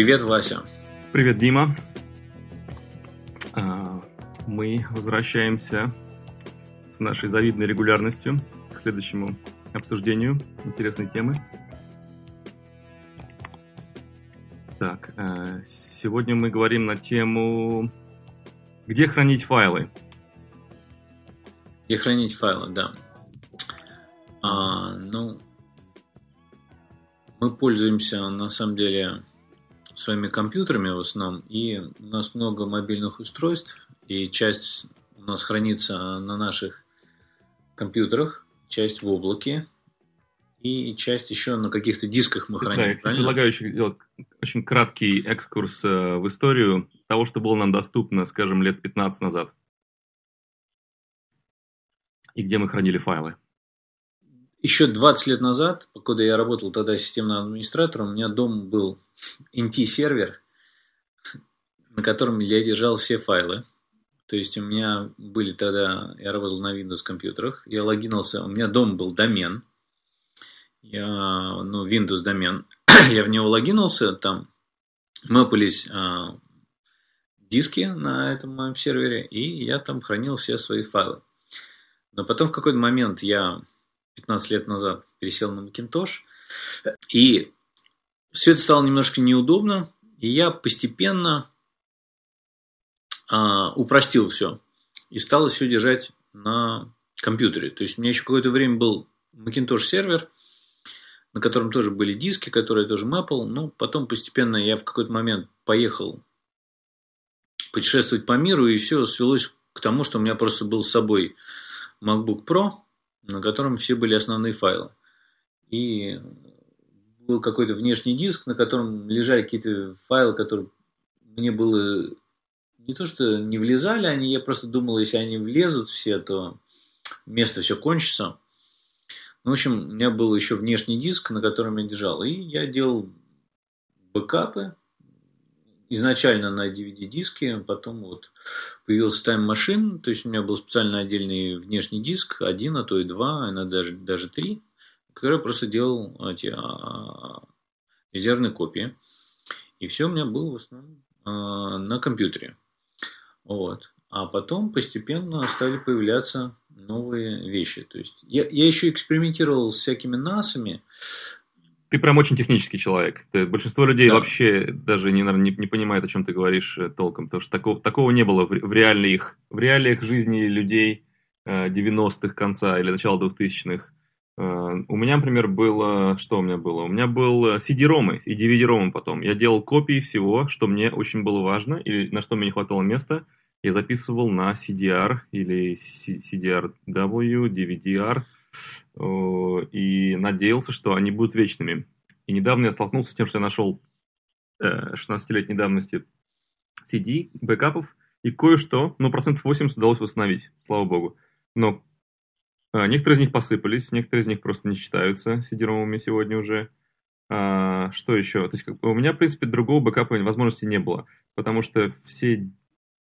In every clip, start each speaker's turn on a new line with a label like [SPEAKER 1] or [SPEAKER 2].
[SPEAKER 1] Привет, Вася.
[SPEAKER 2] Привет, Дима. А, мы возвращаемся с нашей завидной регулярностью к следующему обсуждению интересной темы. Так, а, сегодня мы говорим на тему «Где хранить файлы?»
[SPEAKER 1] Где хранить файлы, да. А, ну, мы пользуемся, на самом деле, своими компьютерами в основном, и у нас много мобильных устройств, и часть у нас хранится на наших компьютерах, часть в облаке, и часть еще на каких-то дисках мы храним. Да, я
[SPEAKER 2] предлагаю еще сделать очень краткий экскурс э, в историю того, что было нам доступно, скажем, лет 15 назад. И где мы хранили файлы
[SPEAKER 1] еще 20 лет назад, когда я работал тогда системным администратором, у меня дома был NT-сервер, на котором я держал все файлы. То есть у меня были тогда, я работал на Windows компьютерах, я логинился, у меня дома был домен, я, ну, Windows домен, я в него логинился, там мэпались а, диски на этом моем сервере, и я там хранил все свои файлы. Но потом в какой-то момент я 15 лет назад пересел на Macintosh. И все это стало немножко неудобно. И я постепенно а, упростил все. И стал все держать на компьютере. То есть у меня еще какое-то время был Macintosh сервер, на котором тоже были диски, которые я тоже мэпал. Но потом постепенно я в какой-то момент поехал путешествовать по миру, и все свелось к тому, что у меня просто был с собой MacBook Pro, на котором все были основные файлы. И был какой-то внешний диск, на котором лежали какие-то файлы, которые мне было не то, что не влезали они, я просто думал, если они влезут все, то место все кончится. Ну, в общем, у меня был еще внешний диск, на котором я держал. И я делал бэкапы изначально на DVD-диске, потом вот появился Time Machine, то есть у меня был специально отдельный внешний диск, один, а то и два, иногда даже, даже три, который я просто делал эти а, резервные копии. И все у меня было в основном а, на компьютере. Вот. А потом постепенно стали появляться новые вещи. То есть я, я еще экспериментировал с всякими насами,
[SPEAKER 2] ты прям очень технический человек. Ты, большинство людей да. вообще даже не, не, не понимает, о чем ты говоришь э, толком, потому что такого, такого не было в, в, реальных, в реалиях жизни людей 90-х э, конца или начала 2000-х. Э, у меня, например, было... Что у меня было? У меня был CD-ромы и DVD-ромы потом. Я делал копии всего, что мне очень было важно или на что мне не хватало места. Я записывал на CDR или CDRW, DVD-R и надеялся, что они будут вечными. И недавно я столкнулся с тем, что я нашел 16-летней давности CD, бэкапов, и кое-что, ну, процентов 80 удалось восстановить, слава богу. Но а, некоторые из них посыпались, некоторые из них просто не считаются cd сегодня уже. А, что еще? То есть, у меня, в принципе, другого бэкапа возможности не было, потому что все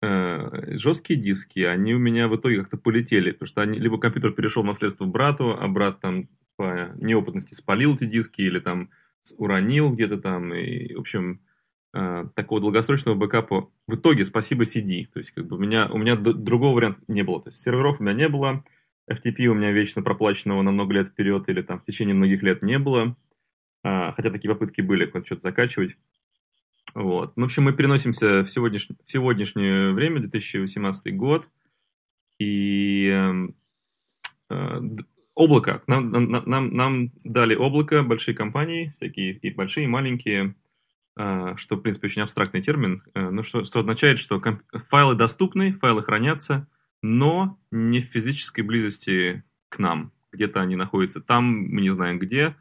[SPEAKER 2] э, жесткие диски, они у меня в итоге как-то полетели, потому что они, либо компьютер перешел в наследство брату, а брат там по неопытности спалил эти диски или там уронил где-то там, и, в общем, э, такого долгосрочного бэкапа в итоге спасибо CD, то есть как бы у меня, у меня другого варианта не было, то есть серверов у меня не было, FTP у меня вечно проплаченного на много лет вперед или там в течение многих лет не было, э, хотя такие попытки были, что-то закачивать. Вот. Ну, в общем, мы переносимся в, сегодняш... в сегодняшнее время, 2018 год, и эм, э, облако. Нам, нам, нам, нам дали облако большие компании, всякие и большие, и маленькие, э, что, в принципе, очень абстрактный термин, э, но что, что означает, что комп... файлы доступны, файлы хранятся, но не в физической близости к нам. Где-то они находятся там, мы не знаем где,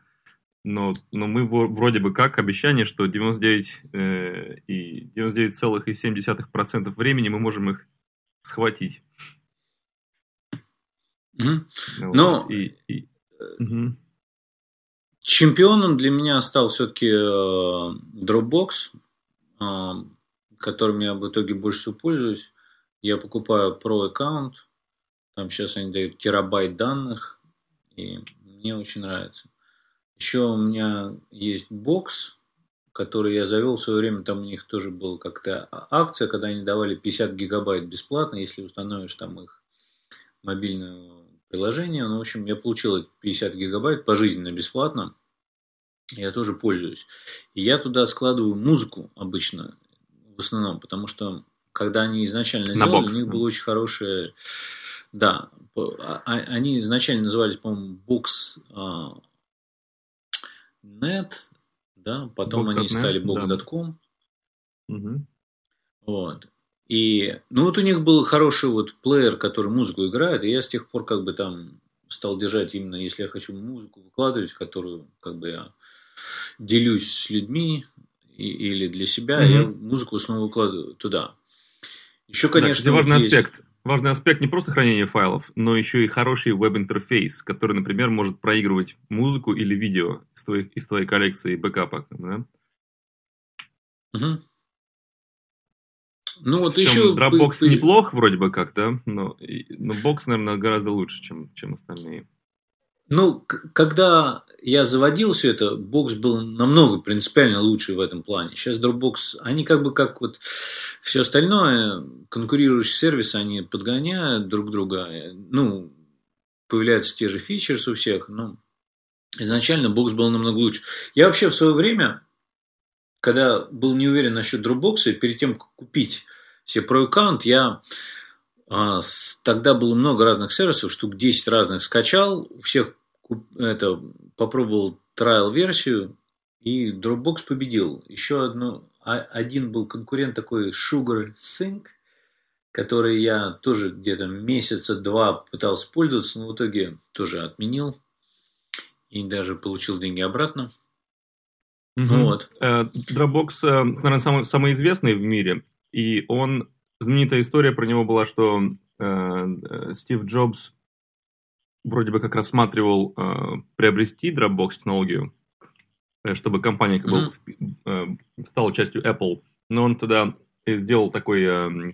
[SPEAKER 2] но, но мы вроде бы как обещание, что 99 э, и 99,7% времени мы можем их схватить.
[SPEAKER 1] Угу. Вот. Но и, и... Угу. чемпионом для меня стал все-таки э, Dropbox, э, которым я в итоге больше всего пользуюсь. Я покупаю Pro аккаунт, там сейчас они дают терабайт данных, и мне очень нравится. Еще у меня есть бокс, который я завел в свое время, там у них тоже была как-то акция, когда они давали 50 гигабайт бесплатно, если установишь там их мобильное приложение. Ну, в общем, я получил 50 гигабайт пожизненно бесплатно. Я тоже пользуюсь. И я туда складываю музыку обычно, в основном, потому что когда они изначально сделали, бокс, у них было очень хорошее... Да, а, а, они изначально назывались, по-моему, Box Net, да, потом Box. они стали Box.com. Да. Угу. Вот. И, ну вот у них был хороший вот плеер, который музыку играет, и я с тех пор как бы там стал держать именно, если я хочу музыку выкладывать, которую как бы я делюсь с людьми и, или для себя, mm-hmm. я музыку снова выкладываю туда.
[SPEAKER 2] Еще, конечно, да, важный есть... аспект. Важный аспект не просто хранение файлов, но еще и хороший веб-интерфейс, который, например, может проигрывать музыку или видео из твоей, из твоей коллекции бэкапа. Да? Угу. Ну, вот еще... Dropbox неплох вроде бы как, да? Но, но Box, наверное, гораздо лучше, чем, чем остальные.
[SPEAKER 1] Ну, когда я заводил все это, Box был намного принципиально лучше в этом плане. Сейчас Dropbox, они как бы как вот все остальное, конкурирующие сервисы, они подгоняют друг друга. Ну, появляются те же фичерс у всех, но изначально Box был намного лучше. Я вообще в свое время, когда был не уверен насчет Dropbox, перед тем, как купить себе Pro аккаунт, я а, тогда было много разных сервисов, штук 10 разных скачал, у всех это, попробовал трайл-версию, и Dropbox победил. Еще одну, а, один был конкурент такой Sugar Sync, который я тоже где-то месяца два пытался пользоваться, но в итоге тоже отменил и даже получил деньги обратно.
[SPEAKER 2] Угу. Вот. Э, Dropbox, э, наверное, самый, самый известный в мире, и он, знаменитая история про него была, что э, Стив Джобс вроде бы как рассматривал э, приобрести Dropbox технологию, э, чтобы компания как mm-hmm. э, стала частью Apple. Но он тогда сделал такой э,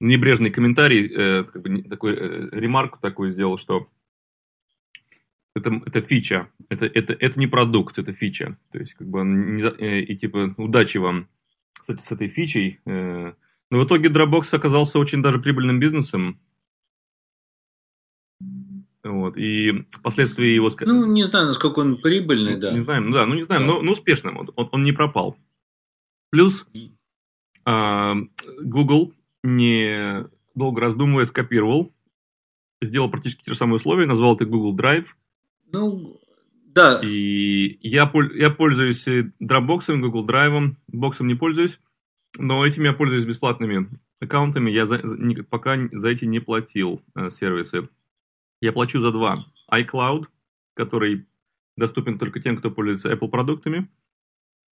[SPEAKER 2] небрежный комментарий, э, как бы, такой э, ремарку такую сделал, что это, это фича, это, это, это не продукт, это фича. То есть, как бы, не, э, и типа, удачи вам с, с этой фичей. Э. Но в итоге Dropbox оказался очень даже прибыльным бизнесом. Вот, и впоследствии его...
[SPEAKER 1] Ну, не знаю, насколько он прибыльный, да.
[SPEAKER 2] Не знаем, да, ну не знаем, да. но, но успешным, он, он, он не пропал. Плюс э, Google, не долго раздумывая, скопировал, сделал практически те же самые условия, назвал это Google Drive.
[SPEAKER 1] Ну, да.
[SPEAKER 2] И я, я пользуюсь Dropbox, Google Drive, боксом не пользуюсь, но этими я пользуюсь бесплатными аккаунтами, я за, пока за эти не платил э, сервисы. Я плачу за два. iCloud, который доступен только тем, кто пользуется Apple продуктами.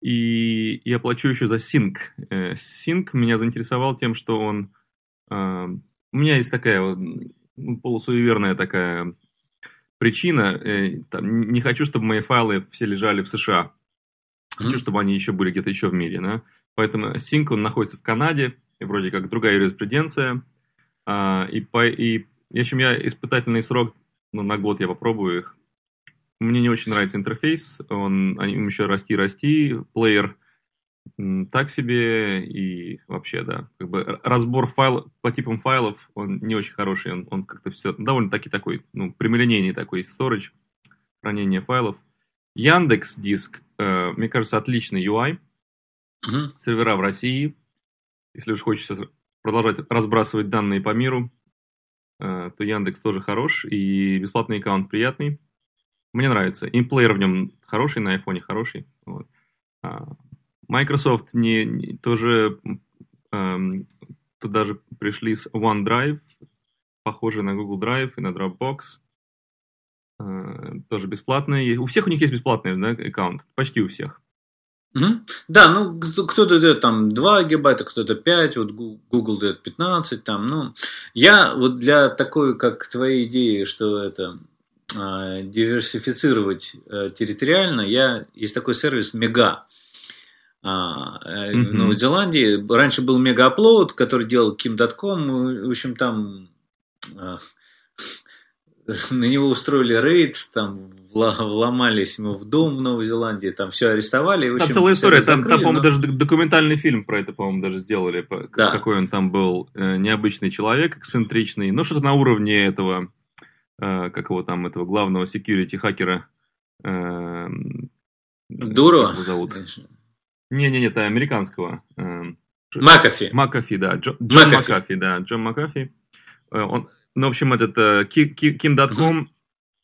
[SPEAKER 2] И я плачу еще за Sync. Э, Sync меня заинтересовал тем, что он... Э, у меня есть такая ну, полусуеверная такая причина. Э, не хочу, чтобы мои файлы все лежали в США. Хочу, чтобы они еще были где-то еще в мире. Да? Поэтому Sync, он находится в Канаде, и вроде как другая юриспруденция. А, и, по, и в общем, я испытательный срок, ну, на год я попробую их. Мне не очень нравится интерфейс, он, им еще расти-расти, плеер так себе, и вообще, да, как бы разбор файлов по типам файлов, он не очень хороший, он, он как-то все довольно-таки такой, ну, прямолинейный такой storage, хранение файлов. Яндекс Диск, э, мне кажется, отличный UI, угу. сервера в России, если уж хочется продолжать разбрасывать данные по миру, то Яндекс тоже хорош, и бесплатный аккаунт приятный. Мне нравится. Имплеер в нем хороший, на айфоне хороший. Вот. А, Microsoft не, не, тоже эм, туда же пришли с OneDrive, похожий на Google Drive и на Dropbox. Э, тоже бесплатный. У всех у них есть бесплатный да, аккаунт, почти у всех.
[SPEAKER 1] Угу. Да, ну кто-то дает там 2 гигабайта, кто-то 5, вот Google дает 15 там, ну. Я вот для такой, как твоей идеи, что это э, диверсифицировать э, территориально, я есть такой сервис Мега. А, э, mm-hmm. В Новой Зеландии раньше был Мега Upload, который делал Kim.com, в общем там э, на него устроили рейд, там вломались ему в дом в Новой Зеландии, там все арестовали.
[SPEAKER 2] Там общем, целая история, там, закрыли, там, по-моему, но... даже документальный фильм про это, по-моему, даже сделали, да. какой он там был э, необычный человек, эксцентричный, ну что-то на уровне этого, э, как его там, этого главного security хакера. Э,
[SPEAKER 1] Дурова?
[SPEAKER 2] зовут? Не-не-не, это американского.
[SPEAKER 1] Макафи.
[SPEAKER 2] Макафи, да. Джо, Джон Макафи, да. Джон Макафи. Он, ну, в общем, этот Kim.com,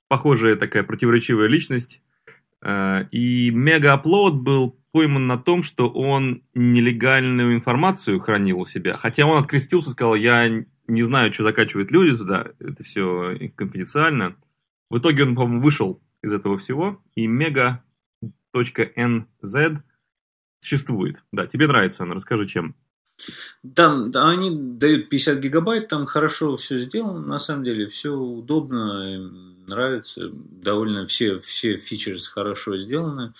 [SPEAKER 2] похожая такая противоречивая личность. Э, и Megaupload был пойман на том, что он нелегальную информацию хранил у себя. Хотя он открестился, сказал, я не знаю, что закачивают люди туда, это все конфиденциально. В итоге он, по-моему, вышел из этого всего, и mega.nz существует. Да, тебе нравится она, расскажи, чем.
[SPEAKER 1] Там да, они дают 50 гигабайт, там хорошо все сделано, на самом деле все удобно, нравится, довольно все, все фичеры хорошо сделаны.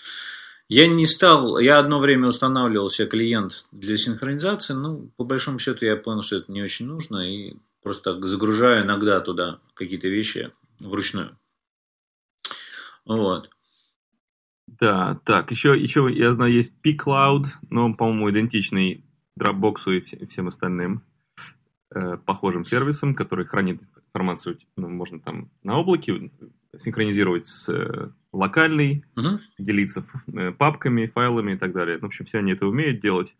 [SPEAKER 1] Я не стал, я одно время устанавливал себе клиент для синхронизации, но по большому счету я понял, что это не очень нужно, и просто загружаю иногда туда какие-то вещи вручную. Вот.
[SPEAKER 2] Да, так, еще, еще я знаю, есть P-Cloud, но по-моему, идентичный Dropbox и всем остальным э, похожим сервисам, который хранит информацию, ну, можно там на облаке синхронизировать с э, локальной, uh-huh. делиться э, папками, файлами и так далее. В общем, все они это умеют делать.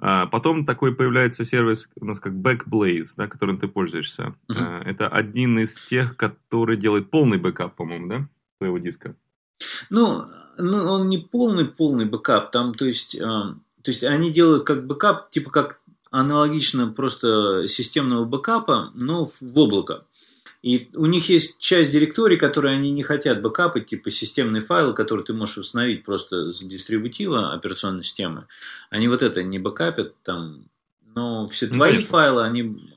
[SPEAKER 2] А потом такой появляется сервис у нас как Backblaze, да, которым ты пользуешься. Uh-huh. Это один из тех, который делает полный бэкап, по-моему, да, твоего диска.
[SPEAKER 1] Ну, ну он не полный полный бэкап, там, то есть то есть они делают как бэкап, типа как аналогично просто системного бэкапа, но в облако. И у них есть часть директорий, которые они не хотят бэкапать, типа системные файлы, которые ты можешь установить просто с дистрибутива операционной системы. Они вот это не бэкапят там, но все ну, твои конечно. файлы, они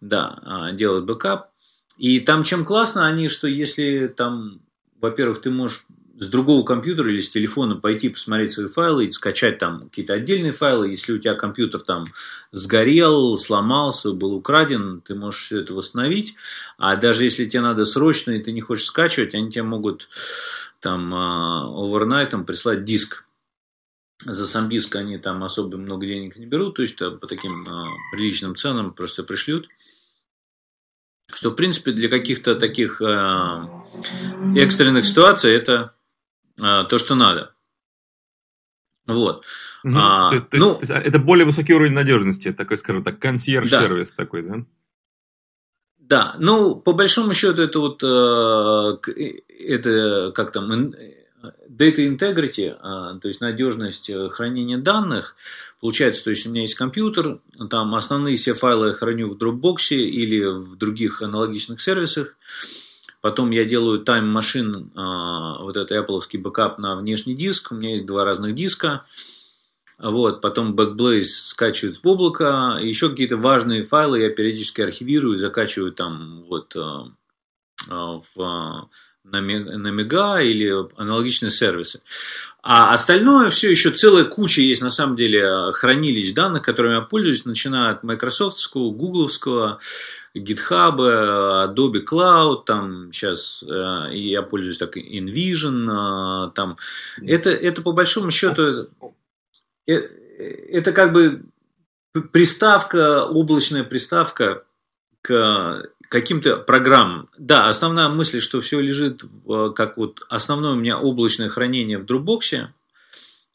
[SPEAKER 1] да, а, делают бэкап. И там чем классно они, что если там, во-первых, ты можешь с другого компьютера или с телефона пойти посмотреть свои файлы и скачать там какие-то отдельные файлы. Если у тебя компьютер там сгорел, сломался, был украден, ты можешь все это восстановить. А даже если тебе надо срочно и ты не хочешь скачивать, они тебе могут там овернайтом прислать диск. За сам диск они там особо много денег не берут, то есть по таким а, приличным ценам просто пришлют что в принципе для каких-то таких э, экстренных ситуаций это а, то, что надо. Вот.
[SPEAKER 2] Угу. А, то, то ну, есть, это более высокий уровень надежности, такой, скажем так, консьерж-сервис да. такой, да?
[SPEAKER 1] Да, ну, по большому счету, это вот, э, это, как там, data integrity, а, то есть надежность э, хранения данных, получается, то есть у меня есть компьютер, там основные все файлы я храню в Dropbox или в других аналогичных сервисах, Потом я делаю Time Machine, а, вот это Apple бэкап на внешний диск. У меня есть два разных диска. Вот, потом Backblaze скачивают в облако. Еще какие-то важные файлы я периодически архивирую, закачиваю там вот а, а, в на, Мега или аналогичные сервисы. А остальное все еще целая куча есть на самом деле хранилищ данных, которыми я пользуюсь, начиная от Microsoft, Google, GitHub, Adobe Cloud, там сейчас э, я пользуюсь так InVision, э, там это, это по большому счету э, это как бы приставка, облачная приставка к каким-то программам. Да, основная мысль, что все лежит, в, как вот основное у меня облачное хранение в Dropbox,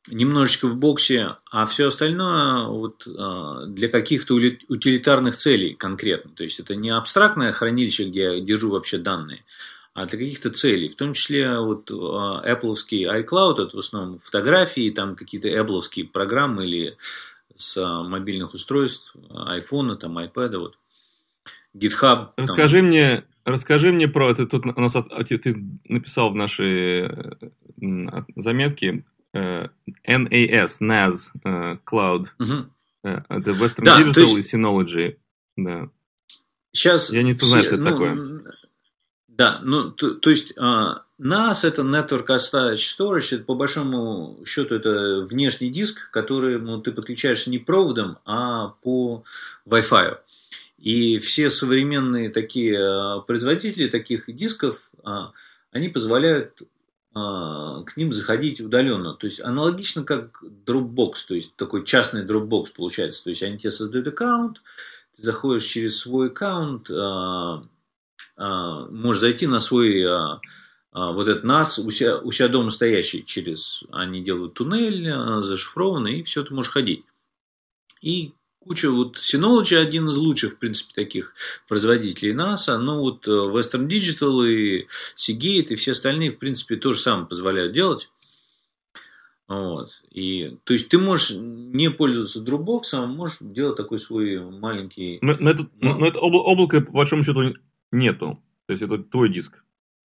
[SPEAKER 1] немножечко в боксе, а все остальное вот, а, для каких-то утилитарных целей конкретно. То есть это не абстрактное хранилище, где я держу вообще данные, а для каких-то целей. В том числе вот а, Apple iCloud, это в основном фотографии, там какие-то Apple программы или с мобильных устройств, iPhone, там, iPad, вот. GitHub.
[SPEAKER 2] Расскажи там. мне, расскажи мне про это. Тут у нас ты написал в нашей заметке NAS, NAS Cloud. Угу. Это Western да, Digital есть... и Synology. Да.
[SPEAKER 1] Сейчас
[SPEAKER 2] Я не все, знаю, что это ну, такое.
[SPEAKER 1] Да, ну, то, то есть uh, NAS это Network Storage Storage, это по большому счету это внешний диск, который ну, ты подключаешься не проводом, а по Wi-Fi. И все современные такие а, производители таких дисков, а, они позволяют а, к ним заходить удаленно. То есть аналогично как Dropbox, то есть такой частный Dropbox получается. То есть они тебе создают аккаунт, ты заходишь через свой аккаунт, можешь зайти на свой вот этот NAS у себя, у себя дома стоящий через, они делают туннель зашифрованный, и все, ты можешь ходить. И куча вот Synology один из лучших, в принципе, таких производителей NASA, но вот э, Western Digital и Seagate и все остальные, в принципе, то же самое позволяют делать. Вот. И, то есть ты можешь не пользоваться Dropbox, а можешь делать такой свой маленький...
[SPEAKER 2] Но, но, это, но, но это облако, по большому счету, нету. То есть это твой диск.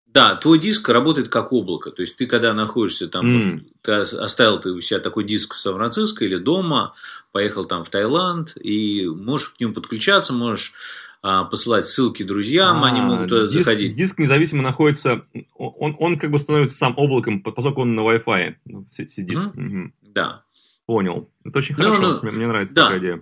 [SPEAKER 1] Да, твой диск работает как облако. То есть ты когда находишься там, mm. ты оставил ты у себя такой диск в Сан-Франциско или дома, поехал там в Таиланд и можешь к нему подключаться, можешь а, посылать ссылки друзьям, а, они могут туда
[SPEAKER 2] диск,
[SPEAKER 1] заходить.
[SPEAKER 2] Диск независимо находится, он, он как бы становится сам облаком, поскольку он на Wi-Fi сидит. Mm.
[SPEAKER 1] Угу. Да.
[SPEAKER 2] Понял. Это очень ну, хорошо. Ну, мне нравится да. такая идея.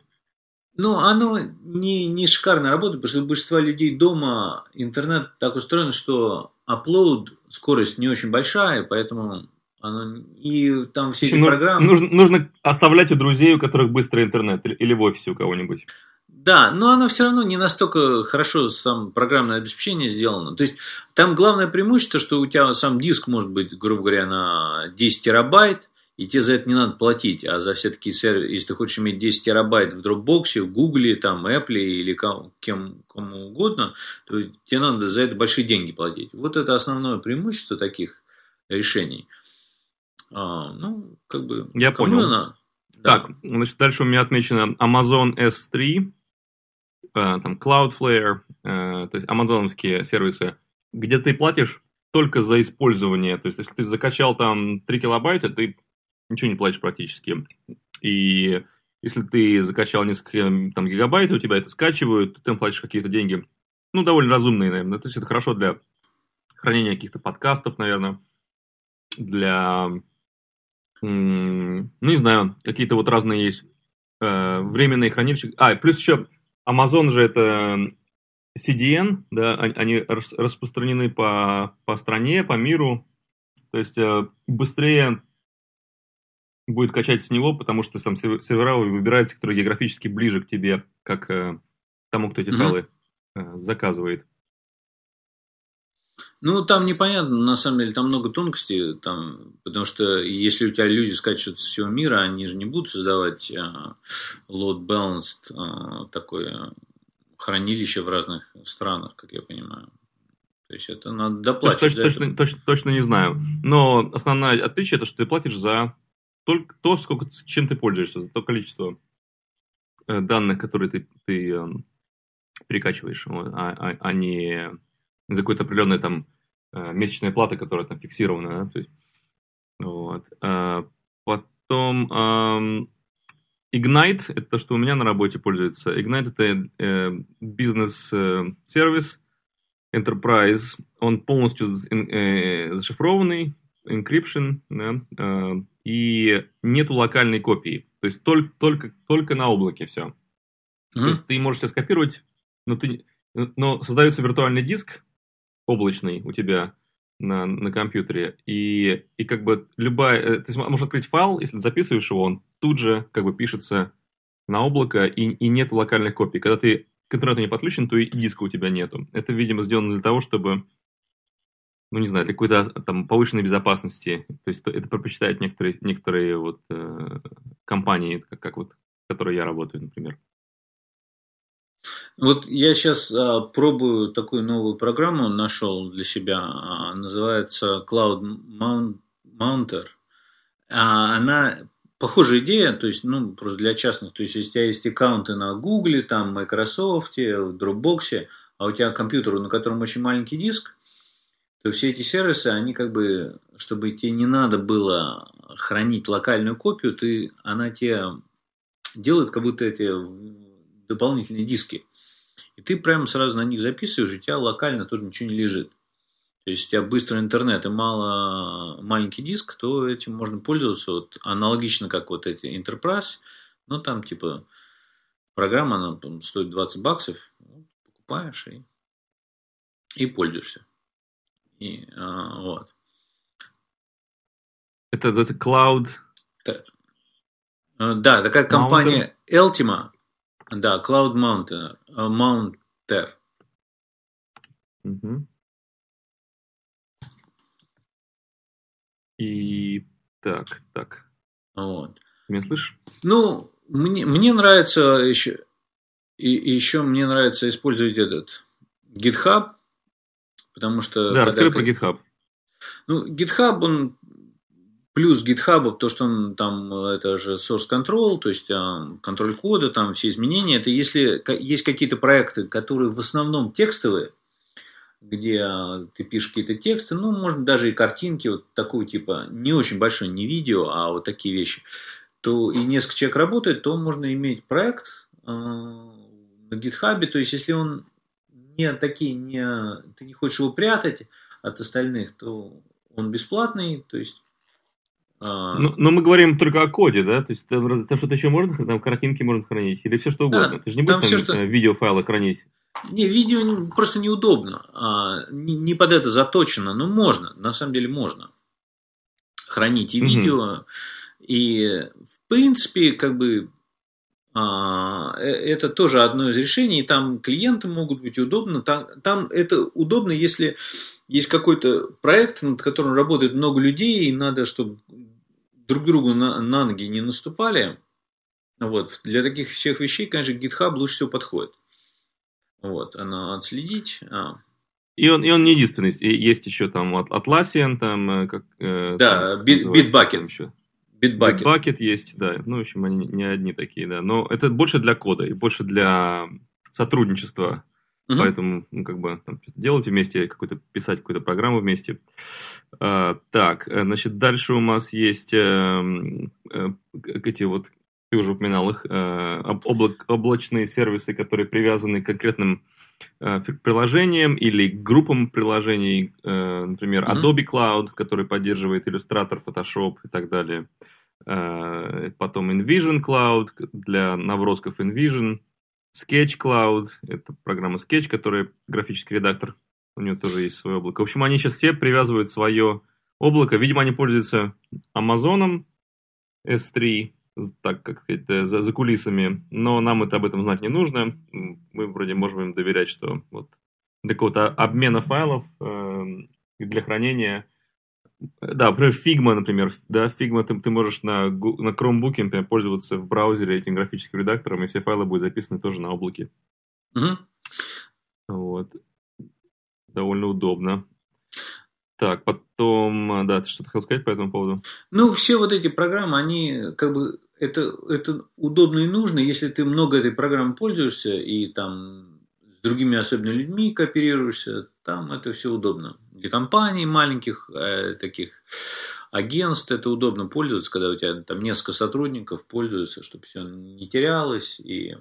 [SPEAKER 1] Ну, оно не, не шикарно работает, потому что у большинства людей дома интернет так устроен, что upload скорость не очень большая, поэтому оно, и там все эти
[SPEAKER 2] ну,
[SPEAKER 1] программы...
[SPEAKER 2] Нужно, нужно оставлять у друзей, у которых быстрый интернет, или, в офисе у кого-нибудь.
[SPEAKER 1] Да, но оно все равно не настолько хорошо сам программное обеспечение сделано. То есть там главное преимущество, что у тебя сам диск может быть, грубо говоря, на 10 терабайт, и тебе за это не надо платить, а за все такие сервисы, если ты хочешь иметь 10 терабайт в Dropbox, в Google, там, Apple или ком, кем, кому угодно, то тебе надо за это большие деньги платить. Вот это основное преимущество таких решений. А, ну, как бы...
[SPEAKER 2] Я понял. Надо? Да. Так, значит, дальше у меня отмечено Amazon S3, э, там Cloudflare, э, то есть амазоновские сервисы, где ты платишь только за использование. То есть, если ты закачал там 3 килобайта, ты ничего не платишь практически. И если ты закачал несколько там, гигабайт, у тебя это скачивают, ты там платишь какие-то деньги. Ну, довольно разумные, наверное. То есть это хорошо для хранения каких-то подкастов, наверное. Для, ну, не знаю, какие-то вот разные есть э, временные хранилища. А, плюс еще Amazon же это CDN, да, они распространены по, по стране, по миру. То есть э, быстрее будет качать с него, потому что сам сервера выбирается, который географически ближе к тебе, как э, тому, кто эти mm-hmm. файлы э, заказывает.
[SPEAKER 1] Ну, там непонятно, на самом деле, там много тонкостей, там, потому что если у тебя люди скачивают с всего мира, они же не будут создавать э, load balanced э, такое хранилище в разных странах, как я понимаю. То есть это надо доплачивать.
[SPEAKER 2] Точно, точно, точно, точно не знаю. Но основное отличие это, что ты платишь за только то, сколько, чем ты пользуешься, за то количество э, данных, которые ты, ты э, перекачиваешь, а, а, а не за какой-то определенной там э, месячная плата, которая там фиксирована. Да? То есть, вот. А, потом э, Ignite, это то, что у меня на работе пользуется. Ignite это э, бизнес-сервис, Enterprise. Он полностью зашифрованный, encryption, да, э, и нету локальной копии. То есть только, только, только на облаке все. Mm-hmm. То есть ты можешь сейчас скопировать, но, ты, но создается виртуальный диск облачный у тебя на, на компьютере, и, и как бы любая... Э, ты можешь открыть файл, если записываешь его, он тут же как бы пишется на облако, и, и нет локальной копии. Когда ты к интернету не подключен, то и диска у тебя нету. Это, видимо, сделано для того, чтобы ну, не знаю, для какой-то там повышенной безопасности. То есть это предпочитают некоторые, некоторые вот э, компании, как, как вот, в которой я работаю, например.
[SPEAKER 1] Вот я сейчас а, пробую такую новую программу, нашел для себя, а, называется Cloud Mounter. А, она похожая идея, то есть, ну, просто для частных, то есть, если у тебя есть аккаунты на Google, там, Microsoft, в Dropbox, а у тебя компьютер, на котором очень маленький диск, то все эти сервисы, они как бы, чтобы тебе не надо было хранить локальную копию, ты, она тебе делает как будто эти дополнительные диски. И ты прямо сразу на них записываешь, у тебя локально тоже ничего не лежит. То есть, у тебя быстрый интернет и мало, маленький диск, то этим можно пользоваться вот, аналогично, как вот эти Enterprise, но там типа программа, она стоит 20 баксов, покупаешь и, и пользуешься. И, а, вот.
[SPEAKER 2] Это называется Cloud?
[SPEAKER 1] Да, да такая компания Mountain? Eltima. Да, Cloud Mountain, Mounter.
[SPEAKER 2] Угу. И так, так.
[SPEAKER 1] Вот.
[SPEAKER 2] Меня слышишь?
[SPEAKER 1] Ну, мне, мне нравится еще, и, и еще мне нравится использовать этот GitHub, потому что...
[SPEAKER 2] Да, расскажи про GitHub.
[SPEAKER 1] Ну, GitHub, он плюс GitHub, то, что он там, это же source control, то есть а, контроль кода, там все изменения, это если есть какие-то проекты, которые в основном текстовые, где а, ты пишешь какие-то тексты, ну, можно даже и картинки, вот такого типа, не очень большой, не видео, а вот такие вещи, то и несколько человек работает, то можно иметь проект э, на GitHub, то есть если он не такие, не, ты не хочешь его прятать от остальных, то он бесплатный, то есть
[SPEAKER 2] а, но, но мы говорим только о коде, да? То есть там, там что-то еще можно, там картинки можно хранить, или все что угодно. Да, Ты же не будешь там, там все, что... Э, видеофайлы хранить.
[SPEAKER 1] Не, видео просто неудобно. А, не, не под это заточено, но можно. На самом деле можно хранить и видео. Угу. И в принципе, как бы это тоже одно из решений. Там клиенты могут быть удобно. Там, там это удобно, если есть какой-то проект, над которым работает много людей, и надо, чтобы друг другу на, на ноги не наступали. Вот. Для таких всех вещей, конечно, GitHub лучше всего подходит. Вот, она отследить. А.
[SPEAKER 2] И он, и он не единственный. Есть еще там Atlassian, там э, как...
[SPEAKER 1] Э, да, там, Bitbucket.
[SPEAKER 2] Еще. Bitbucket. Bitbucket есть, да. Ну, в общем, они не одни такие, да. Но это больше для кода и больше для сотрудничества. Угу. Поэтому, ну, как бы, там, делать вместе, какой-то, писать какую-то программу вместе. А, так, э, значит, дальше у нас есть э, э, эти вот ты уже упоминал их, э, облак, облачные сервисы, которые привязаны к конкретным приложениям или группам приложений, э, например, mm-hmm. Adobe Cloud, который поддерживает Illustrator, Photoshop и так далее. Потом InVision Cloud для набросков InVision. Sketch Cloud, это программа Sketch, которая графический редактор, у нее тоже есть свое облако. В общем, они сейчас все привязывают свое облако. Видимо, они пользуются Amazon S3, так как это за, за кулисами, но нам это об этом знать не нужно. Мы вроде можем им доверять, что вот для какого-то обмена файлов э, для хранения. Да, например, Figma, например, да, Figma ты, ты можешь на, на Chromebook, например, пользоваться в браузере этим графическим редактором, и все файлы будут записаны тоже на облаке.
[SPEAKER 1] Угу.
[SPEAKER 2] Вот. Довольно удобно. Так, потом, да, ты что-то хотел сказать по этому поводу?
[SPEAKER 1] Ну, все вот эти программы, они как бы это, это удобно и нужно, если ты много этой программы пользуешься и там с другими особенно людьми кооперируешься, там это все удобно. Для компаний маленьких, э, таких агентств это удобно пользоваться, когда у тебя там несколько сотрудников пользуются, чтобы все не терялось, и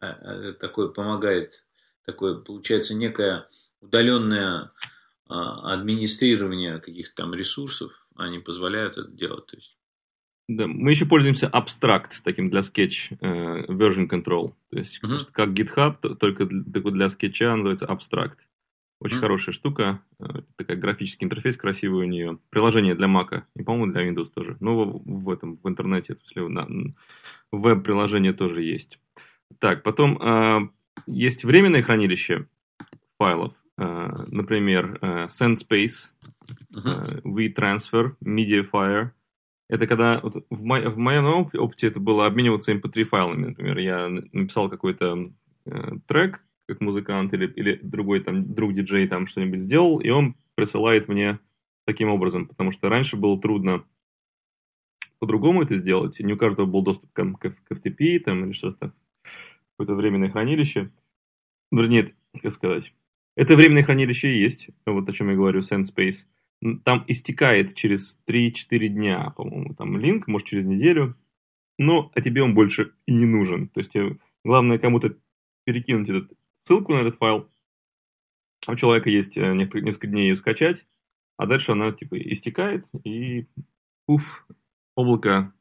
[SPEAKER 1] э, э, такое помогает, такое получается некое удаленное э, администрирование каких-то там ресурсов, они позволяют это делать. То есть
[SPEAKER 2] да, мы еще пользуемся Abstract таким для скетч э, version control. То есть uh-huh. как GitHub, только для, для скетча называется Abstract. Очень uh-huh. хорошая штука, э, такая графический интерфейс красивый у нее. Приложение для Mac и, по-моему, для Windows тоже. Но в, в этом, в интернете, в смысле, на, веб-приложение тоже есть. Так, потом э, есть временное хранилище файлов. Э, например, э, SendSpace, uh-huh. э, WeTransfer, MediaFire – это когда вот в, мо, в моем опыте это было обмениваться MP3 файлами. Например, я написал какой-то э, трек, как музыкант или, или другой там друг диджей там что-нибудь сделал, и он присылает мне таким образом, потому что раньше было трудно по-другому это сделать, не у каждого был доступ к, к, к FTP там, или что-то, какое-то временное хранилище. Вернее, как сказать, это временное хранилище есть, вот о чем я говорю, SendSpace там истекает через 3-4 дня, по-моему, там линк, может, через неделю, но а тебе он больше и не нужен. То есть, тебе главное кому-то перекинуть эту ссылку на этот файл, у человека есть э, несколько дней ее скачать, а дальше она, типа, истекает, и пуф, облако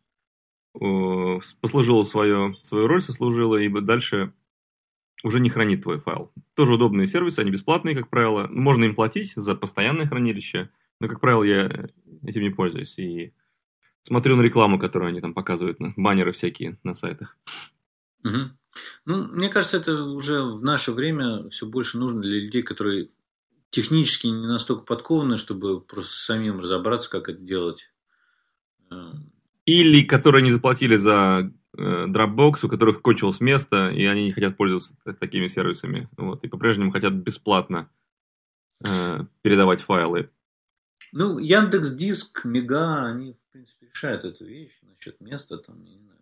[SPEAKER 2] послужило свое, свою роль, сослужило, и дальше уже не хранит твой файл. Тоже удобные сервисы, они бесплатные, как правило. Можно им платить за постоянное хранилище, но, как правило, я этим не пользуюсь. И смотрю на рекламу, которую они там показывают, на баннеры всякие на сайтах.
[SPEAKER 1] Угу. Ну, мне кажется, это уже в наше время все больше нужно для людей, которые технически не настолько подкованы, чтобы просто самим разобраться, как это делать.
[SPEAKER 2] Или которые не заплатили за э, Dropbox, у которых кончилось место, и они не хотят пользоваться такими сервисами. Вот, и по-прежнему хотят бесплатно э, передавать файлы.
[SPEAKER 1] Ну, Яндекс Диск, Мега, они, в принципе, решают эту вещь насчет места, там, я не знаю.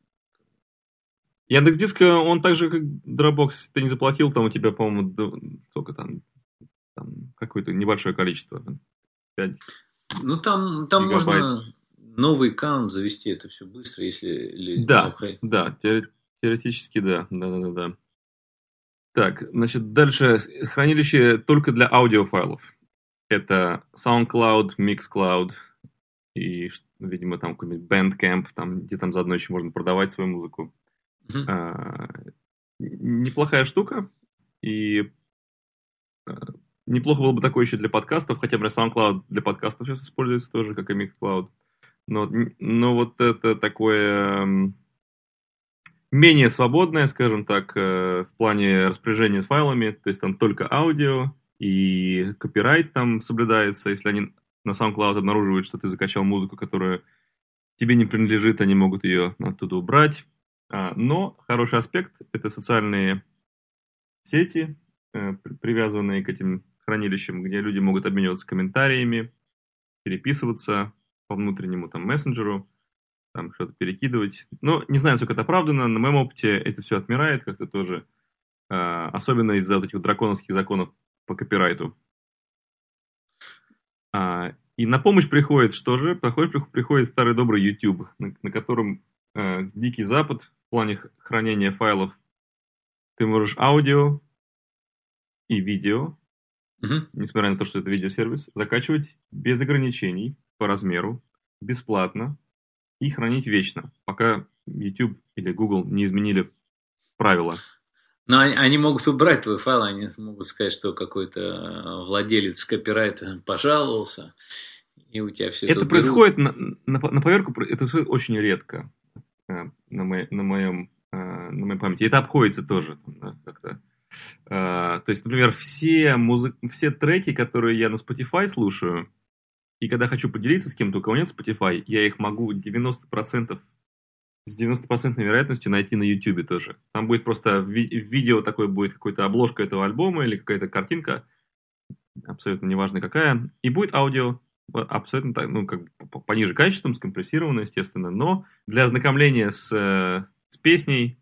[SPEAKER 2] Яндекс Диск, он так же, как Dropbox, если ты не заплатил, там у тебя, по-моему, сколько там, там какое-то небольшое количество. 5
[SPEAKER 1] ну, там, там можно новый аккаунт завести, это все быстро, если...
[SPEAKER 2] Да, да, теоретически да, да, да, да. Так, значит, дальше хранилище только для аудиофайлов. Это SoundCloud, MixCloud и, видимо, там какой-нибудь Bandcamp, там, где там заодно еще можно продавать свою музыку. Mm-hmm. А, неплохая штука. И а, неплохо было бы такое еще для подкастов, хотя бы SoundCloud для подкастов сейчас используется тоже, как и MixCloud. Но, но вот это такое менее свободное, скажем так, э, в плане распоряжения файлами, то есть там только аудио, и копирайт там соблюдается, если они на SoundCloud обнаруживают, что ты закачал музыку, которая тебе не принадлежит, они могут ее оттуда убрать. А, но хороший аспект – это социальные сети, э, привязанные к этим хранилищам, где люди могут обмениваться комментариями, переписываться по внутреннему там мессенджеру, там что-то перекидывать. Но не знаю, сколько это оправдано, на моем опыте это все отмирает как-то тоже, а, особенно из-за вот этих драконовских законов по копирайту. А, и на помощь приходит что же? Приходит, приходит старый добрый YouTube, на, на котором э, дикий запад в плане хранения файлов. Ты можешь аудио и видео угу. несмотря на то, что это видеосервис, закачивать без ограничений по размеру, бесплатно и хранить вечно, пока YouTube или Google не изменили правила.
[SPEAKER 1] Но они, они могут убрать твой файл, они могут сказать, что какой-то э, владелец копирайта пожаловался, и у тебя все
[SPEAKER 2] это Это происходит на, на, на поверку, это происходит очень редко э, на, мо, на, моем, э, на моей памяти. Это обходится тоже как-то Uh, то есть, например, все, музы... все треки, которые я на Spotify слушаю, и когда хочу поделиться с кем-то, у кого нет Spotify, я их могу 90% с 90% вероятностью найти на YouTube тоже. Там будет просто ви- видео такое будет, какая-то обложка этого альбома или какая-то картинка, абсолютно неважно какая, и будет аудио, абсолютно так, ну, как бы пониже качеством, скомпрессировано, естественно, но для ознакомления с, э, с песней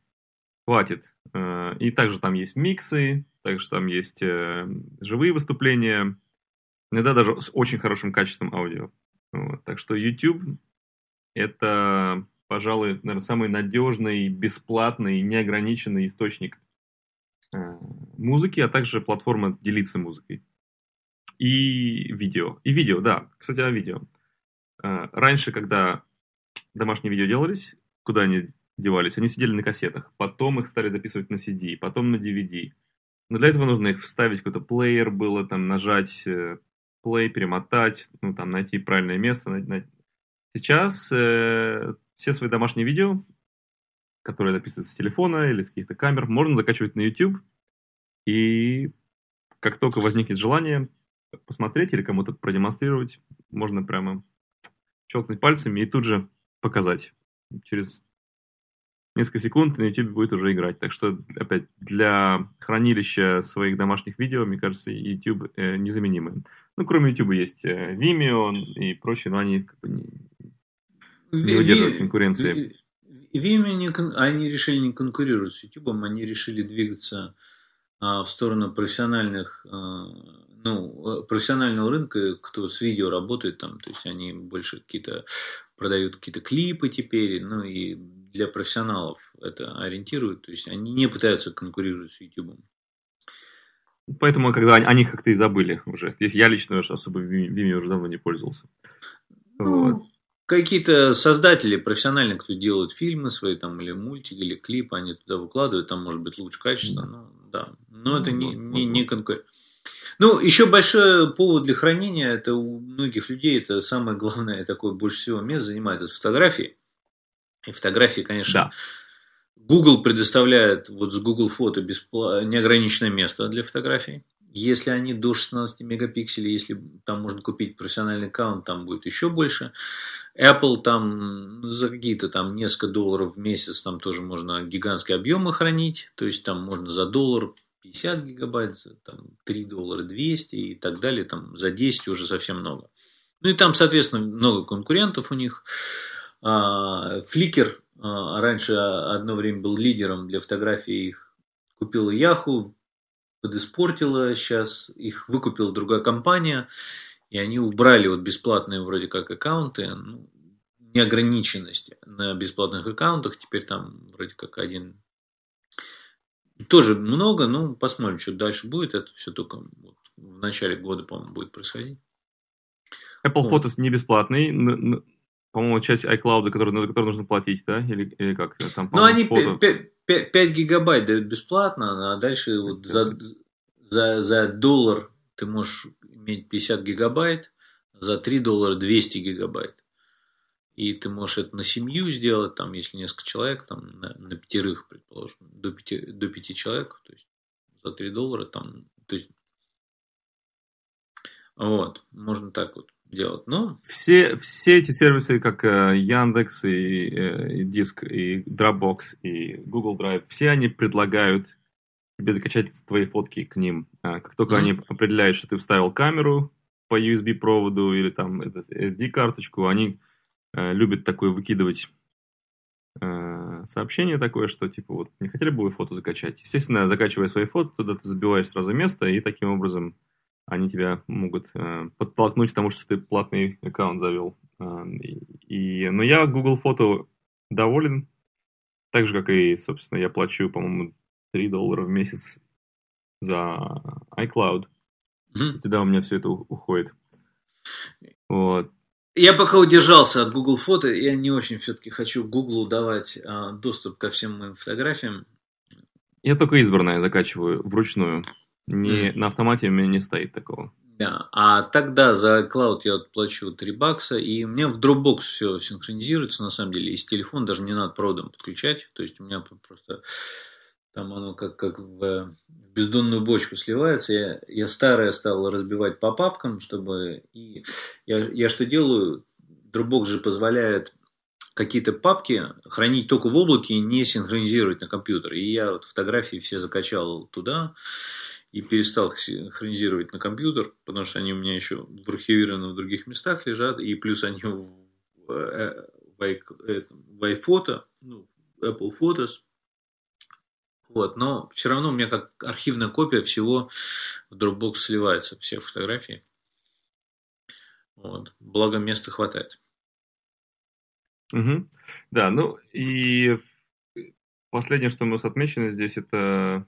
[SPEAKER 2] хватит. Э, и также там есть миксы, также там есть э, живые выступления, иногда даже с очень хорошим качеством аудио. Вот. Так что YouTube это, пожалуй, наверное, самый надежный, бесплатный, неограниченный источник э, музыки, а также платформа делиться музыкой. И видео. И видео, да. Кстати, о видео. Раньше, когда домашние видео делались, куда они девались. Они сидели на кассетах, потом их стали записывать на CD, потом на DVD. Но для этого нужно их вставить какой-то плеер, было там нажать play, э, перемотать, ну там найти правильное место. Сейчас э, все свои домашние видео, которые записываются с телефона или с каких-то камер, можно закачивать на YouTube. И как только возникнет желание посмотреть или кому-то продемонстрировать, можно прямо щелкнуть пальцами и тут же показать. Через несколько секунд на YouTube будет уже играть. Так что, опять, для хранилища своих домашних видео, мне кажется, YouTube э, незаменимый. Ну, кроме YouTube есть э, Vimeo и прочие, но они как бы не, выдерживают конкуренции.
[SPEAKER 1] Vimeo, не, они решили не конкурировать с YouTube, они решили двигаться а, в сторону профессиональных а, ну, профессионального рынка, кто с видео работает там, то есть они больше какие-то продают какие-то клипы теперь, ну и для профессионалов это ориентируют, то есть они не пытаются конкурировать с YouTube.
[SPEAKER 2] Поэтому, когда они, они как-то и забыли уже. Я лично особо Vimeo уже давно не пользовался.
[SPEAKER 1] Ну, вот. Какие-то создатели профессиональные, кто делают фильмы свои там или мультики, или клипы, они туда выкладывают, там может быть лучше качество, ну да. Но это не, не, не конкурент. Ну, еще большой повод для хранения, это у многих людей, это самое главное, такое больше всего мест занимает, это фотографии. И фотографии, конечно, да. Google предоставляет вот с Google фото беспла... неограниченное место для фотографий. Если они до 16 мегапикселей, если там можно купить профессиональный аккаунт, там будет еще больше. Apple там за какие-то там несколько долларов в месяц там тоже можно гигантские объемы хранить. То есть там можно за доллар 50 гигабайт, за там, 3 доллара 200 и так далее. Там за 10 уже совсем много. Ну и там, соответственно, много конкурентов у них. А, Flickr а, раньше одно время был лидером для фотографий. Их купила Yahoo, подиспортила, сейчас их выкупила другая компания, и они убрали вот бесплатные вроде как аккаунты, ну, неограниченность на бесплатных аккаунтах, теперь там вроде как один тоже много, ну, посмотрим, что дальше будет. Это все только вот в начале года, по-моему, будет происходить.
[SPEAKER 2] Apple вот. Photos не бесплатный, по-моему, часть iCloud, который, на которую нужно платить, да? Или, или как?
[SPEAKER 1] Там, ну, они фото... 5, 5 гигабайт дают бесплатно, а дальше вот за, за, за доллар ты можешь иметь 50 гигабайт, за 3 доллара 200 гигабайт. И ты можешь это на семью сделать, там, если несколько человек, там, на, на пятерых, предположим, до пяти, до пяти человек, то есть за 3 доллара, там, то есть, вот, можно так вот делать. Но...
[SPEAKER 2] Все, все эти сервисы, как э, Яндекс и, э, и Диск, и Dropbox, и Google Drive, все они предлагают тебе закачать твои фотки к ним. А, как только mm-hmm. они определяют, что ты вставил камеру по USB проводу или там SD карточку, они э, любят такое выкидывать э, сообщение такое, что типа вот не хотели бы вы фото закачать. Естественно, закачивая свои фото, туда ты забиваешь сразу место и таким образом они тебя могут э, подтолкнуть к тому, что ты платный аккаунт завел. Э, и, но я Google Фото доволен, так же, как и, собственно, я плачу, по-моему, 3 доллара в месяц за iCloud. Mm-hmm. Туда у меня все это уходит. Вот.
[SPEAKER 1] Я пока удержался от Google фото, я не очень все-таки хочу Google давать а, доступ ко всем моим фотографиям.
[SPEAKER 2] Я только избранное закачиваю вручную. Не, mm. На автомате у меня не стоит такого.
[SPEAKER 1] Да, а тогда за Cloud я вот плачу 3 бакса, и у меня в Dropbox все синхронизируется, на самом деле, и с телефона даже не надо проводом подключать, то есть у меня просто там оно как, как в бездонную бочку сливается. Я, я старое стал разбивать по папкам, чтобы... И я, я что делаю? Dropbox же позволяет какие-то папки хранить только в облаке и не синхронизировать на компьютер. И я вот фотографии все закачал туда и перестал их на компьютер, потому что они у меня еще в архивированных в других местах лежат, и плюс они в, э, в, в iPhoto, ну, в Apple Photos. Вот, но все равно у меня как архивная копия всего в Dropbox сливается, все фотографии. Вот. Благо места хватает.
[SPEAKER 2] Угу. Да, ну и последнее, что у нас отмечено здесь, это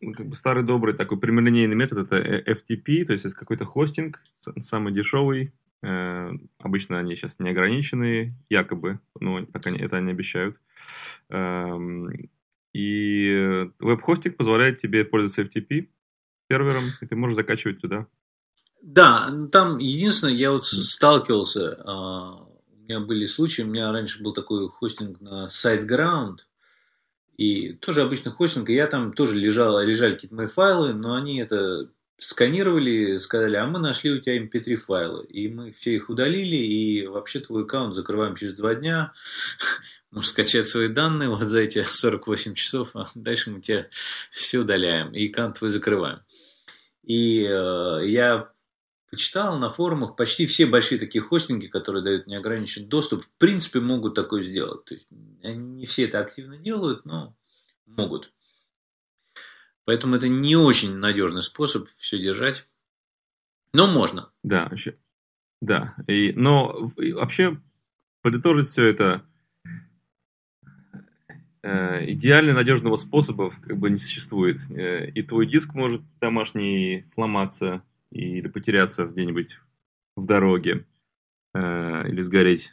[SPEAKER 2] как бы старый добрый такой прямолинейный метод это э, FTP, то есть это какой-то хостинг, самый дешевый. Э, обычно они сейчас не ограниченные, якобы, но пока это они обещают. Эм, и веб-хостинг позволяет тебе пользоваться FTP сервером, и ты можешь закачивать туда.
[SPEAKER 1] Да, там единственное, я вот сталкивался, а, у меня были случаи, у меня раньше был такой хостинг на SiteGround, и тоже обычный хостинг, и я там тоже лежал, лежали какие-то мои файлы, но они это сканировали, сказали, а мы нашли у тебя mp3 файлы. И мы все их удалили, и вообще твой аккаунт закрываем через два дня. Можешь скачать свои данные вот за эти 48 часов, а дальше мы тебе все удаляем, и аккаунт твой закрываем. И э, я почитал на форумах, почти все большие такие хостинги, которые дают неограниченный доступ, в принципе, могут такое сделать. То есть, они не все это активно делают, но могут. Поэтому это не очень надежный способ все держать. Но можно.
[SPEAKER 2] Да, вообще. Да. И, но вообще подытожить все это э, идеально надежного способа как бы не существует. Э, и твой диск может домашний сломаться или потеряться где-нибудь в дороге. э, или сгореть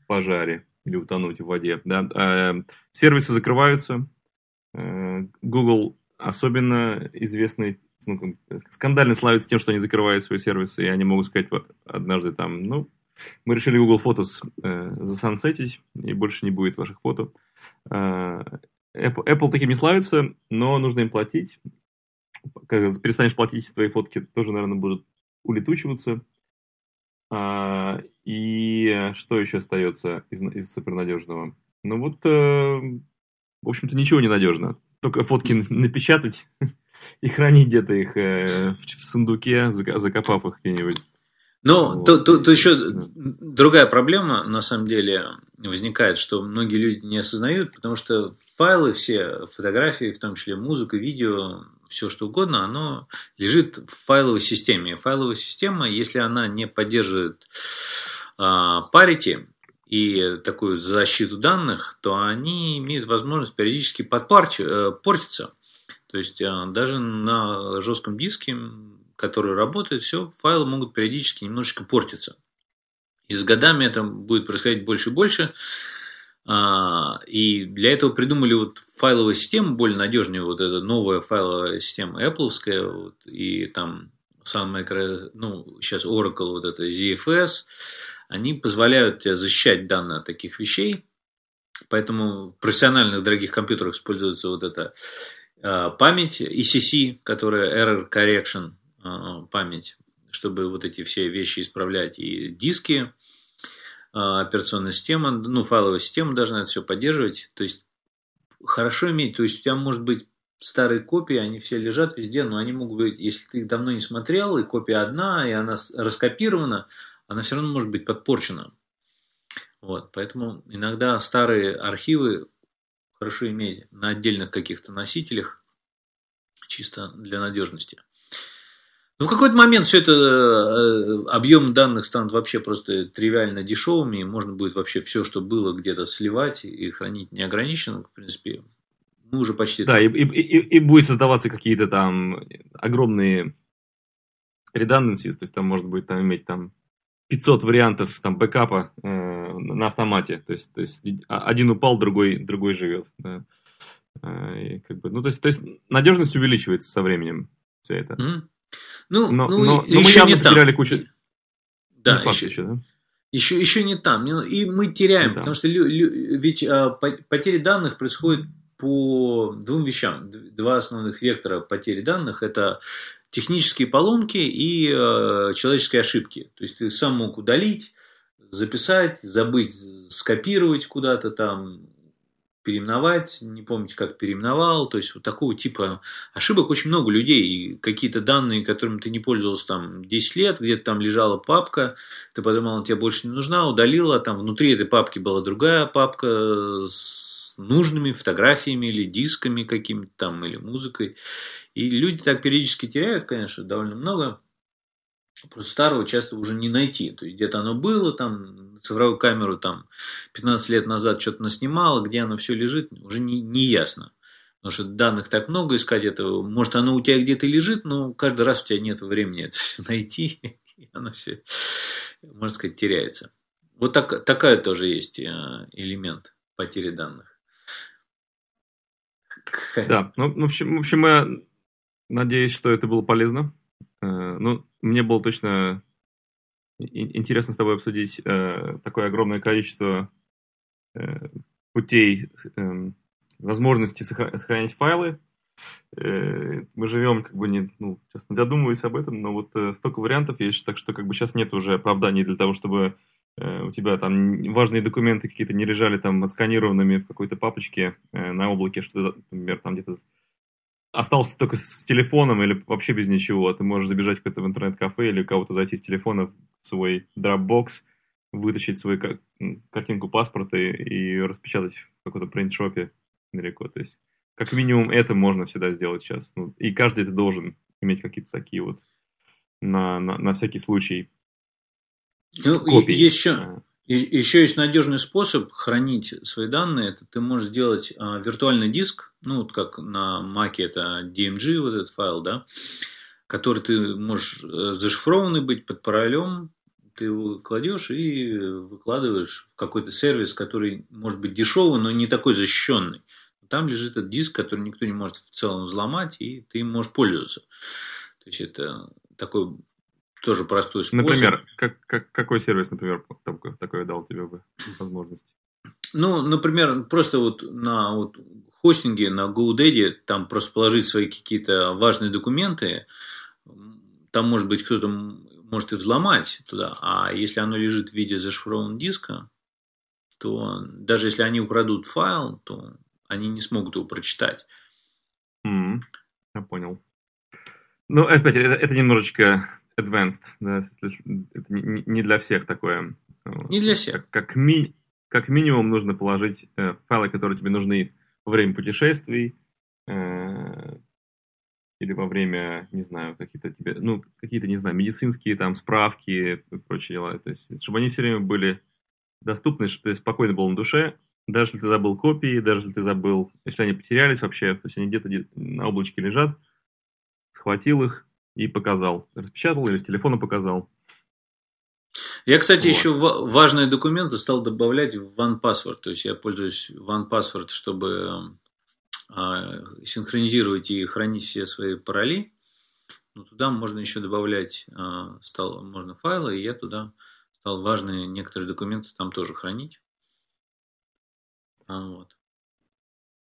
[SPEAKER 2] в пожаре или утонуть в воде. Да? Э, сервисы закрываются. Э, Google особенно известный, ну, скандально славится тем, что они закрывают свои сервисы, и они могут сказать однажды там, ну, мы решили Google Photos э, засансетить, и больше не будет ваших фото. Э, Apple, Apple таким не славится, но нужно им платить. Когда перестанешь платить, твои фотки тоже, наверное, будут улетучиваться. А, и что еще остается из, из супернадежного? Ну вот, э, в общем-то, ничего не надежно. Только фотки напечатать и хранить где-то их э, в, в сундуке, закопав их где-нибудь.
[SPEAKER 1] Ну, вот. то, то еще другая проблема, на самом деле, возникает, что многие люди не осознают, потому что файлы все, фотографии, в том числе музыка, видео, все что угодно, оно лежит в файловой системе. Файловая система, если она не поддерживает а, parity и такую защиту данных, то они имеют возможность периодически. Э, портиться. То есть а, даже на жестком диске который работает, все, файлы могут периодически немножечко портиться. И с годами это будет происходить больше и больше. А, и для этого придумали вот файловую систему более надежнее, вот эта новая файловая система Apple, вот, и там Sun Micro, ну, сейчас Oracle, вот это ZFS, они позволяют защищать данные от таких вещей. Поэтому в профессиональных дорогих компьютерах используется вот эта а, память ECC, которая Error Correction, а, память, чтобы вот эти все вещи исправлять. И диски, операционная система, ну, файловая система должна это все поддерживать. То есть, хорошо иметь, то есть, у тебя может быть старые копии, они все лежат везде, но они могут быть, если ты их давно не смотрел, и копия одна, и она раскопирована, она все равно может быть подпорчена. Вот, поэтому иногда старые архивы хорошо иметь на отдельных каких-то носителях, чисто для надежности. Ну, в какой-то момент все это э, объем данных станут вообще просто тривиально дешевыми, и можно будет вообще все, что было, где-то сливать и хранить неограниченно, в принципе. Мы уже почти...
[SPEAKER 2] Да, и, и, и, и будет создаваться какие-то там огромные redundancies, то есть там может быть там иметь там 500 вариантов там бэкапа э, на автомате, то есть, то есть один упал, другой, другой живет. Да. Э, и как бы, ну, то есть, то есть надежность увеличивается со временем, все это. Mm-hmm.
[SPEAKER 1] Ну, но, ну но, но еще мы не
[SPEAKER 2] потеряли там. кучу...
[SPEAKER 1] Да, еще, еще, да? еще, еще не там. И мы теряем, не потому там. что лю, лю, ведь а, потери данных происходят по двум вещам. Два основных вектора потери данных – это технические поломки и э, человеческие ошибки. То есть ты сам мог удалить, записать, забыть, скопировать куда-то там, переименовать, не помните, как переименовал, то есть вот такого типа ошибок очень много людей, и какие-то данные, которыми ты не пользовался там 10 лет, где-то там лежала папка, ты подумал, она тебе больше не нужна, удалила, там внутри этой папки была другая папка с нужными фотографиями или дисками какими-то там, или музыкой, и люди так периодически теряют, конечно, довольно много, Просто старого часто уже не найти. То есть где-то оно было, там цифровую камеру там 15 лет назад что-то наснимало, где оно все лежит, уже не, не ясно. Потому что данных так много искать этого. Может, оно у тебя где-то лежит, но каждый раз у тебя нет времени это все найти. И оно все, можно сказать, теряется. Вот так, такая тоже есть э, элемент потери данных.
[SPEAKER 2] Да, ну, в общем, в общем, я надеюсь, что это было полезно. Э, ну, мне было точно интересно с тобой обсудить э, такое огромное количество э, путей, э, возможностей сохранять файлы. Мы живем, как бы, не, ну, сейчас не задумываясь об этом, но вот столько вариантов есть, так что как бы сейчас нет уже оправданий для того, чтобы у тебя там важные документы какие-то не лежали там отсканированными в какой-то папочке на облаке, что, например, там где-то остался только с телефоном или вообще без ничего, ты можешь забежать в какое-то в интернет-кафе или кого-то зайти с телефона в свой Dropbox, вытащить свою картинку паспорта и, и распечатать в каком-то принтшопе далеко. То есть, как минимум, это можно всегда сделать сейчас. Ну, и каждый это должен иметь какие-то такие вот на, на, на всякий случай
[SPEAKER 1] ну, копии. Еще, и, еще есть надежный способ хранить свои данные. Это ты можешь сделать а, виртуальный диск, ну, вот как на Mac это DMG, вот этот файл, да, который ты можешь э, зашифрованный быть под паролем, ты его кладешь и выкладываешь в какой-то сервис, который может быть дешевый, но не такой защищенный. Там лежит этот диск, который никто не может в целом взломать, и ты им можешь пользоваться. То есть это такой тоже простой способ.
[SPEAKER 2] Например, как, как, какой сервис, например, такой, такой дал тебе бы возможность?
[SPEAKER 1] Ну, например, просто вот на вот хостинге, на GoDaddy, там просто положить свои какие-то важные документы, там, может быть, кто-то может и взломать туда, а если оно лежит в виде зашифрованного диска, то даже если они украдут файл, то они не смогут его прочитать.
[SPEAKER 2] Mm, я понял. Ну, опять, это, это немножечко advanced, да, это не, для всех такое.
[SPEAKER 1] Не для всех.
[SPEAKER 2] Как, как, ми, как минимум нужно положить э, файлы, которые тебе нужны во время путешествий, э, или во время, не знаю, какие-то тебе, ну, какие-то, не знаю, медицинские там справки и прочие дела. То есть, чтобы они все время были доступны, чтобы ты спокойно был на душе, даже если ты забыл копии, даже если ты забыл, если они потерялись вообще, то есть они где-то на облачке лежат, схватил их и показал. Распечатал или с телефона показал.
[SPEAKER 1] Я, кстати, вот. еще важные документы стал добавлять в OnePassword. То есть я пользуюсь OnePassword, чтобы а, синхронизировать и хранить все свои пароли. Но туда можно еще добавлять, а, стал, можно файлы, и я туда стал важные некоторые документы там тоже хранить. А, вот.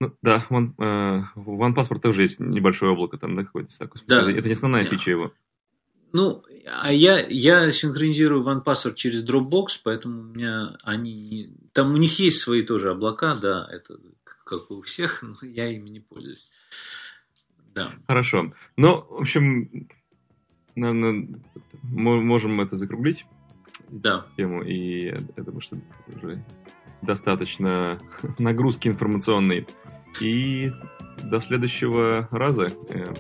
[SPEAKER 2] Ну, да, One, э, OnePassword тоже есть небольшое облако там, да, какое-то такое. Да. Это не основная фича его.
[SPEAKER 1] Ну, а я, я синхронизирую OnePassword через Dropbox, поэтому у меня они не... Там у них есть свои тоже облака, да, это как у всех, но я ими не пользуюсь. Да.
[SPEAKER 2] Хорошо. Ну, в общем, наверное, мы можем это закруглить.
[SPEAKER 1] Да.
[SPEAKER 2] Тему, и я думаю, что уже достаточно нагрузки информационной. И до следующего раза. Э,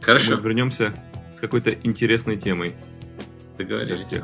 [SPEAKER 1] Хорошо.
[SPEAKER 2] Мы вернемся с какой-то интересной темой.
[SPEAKER 1] Договорились.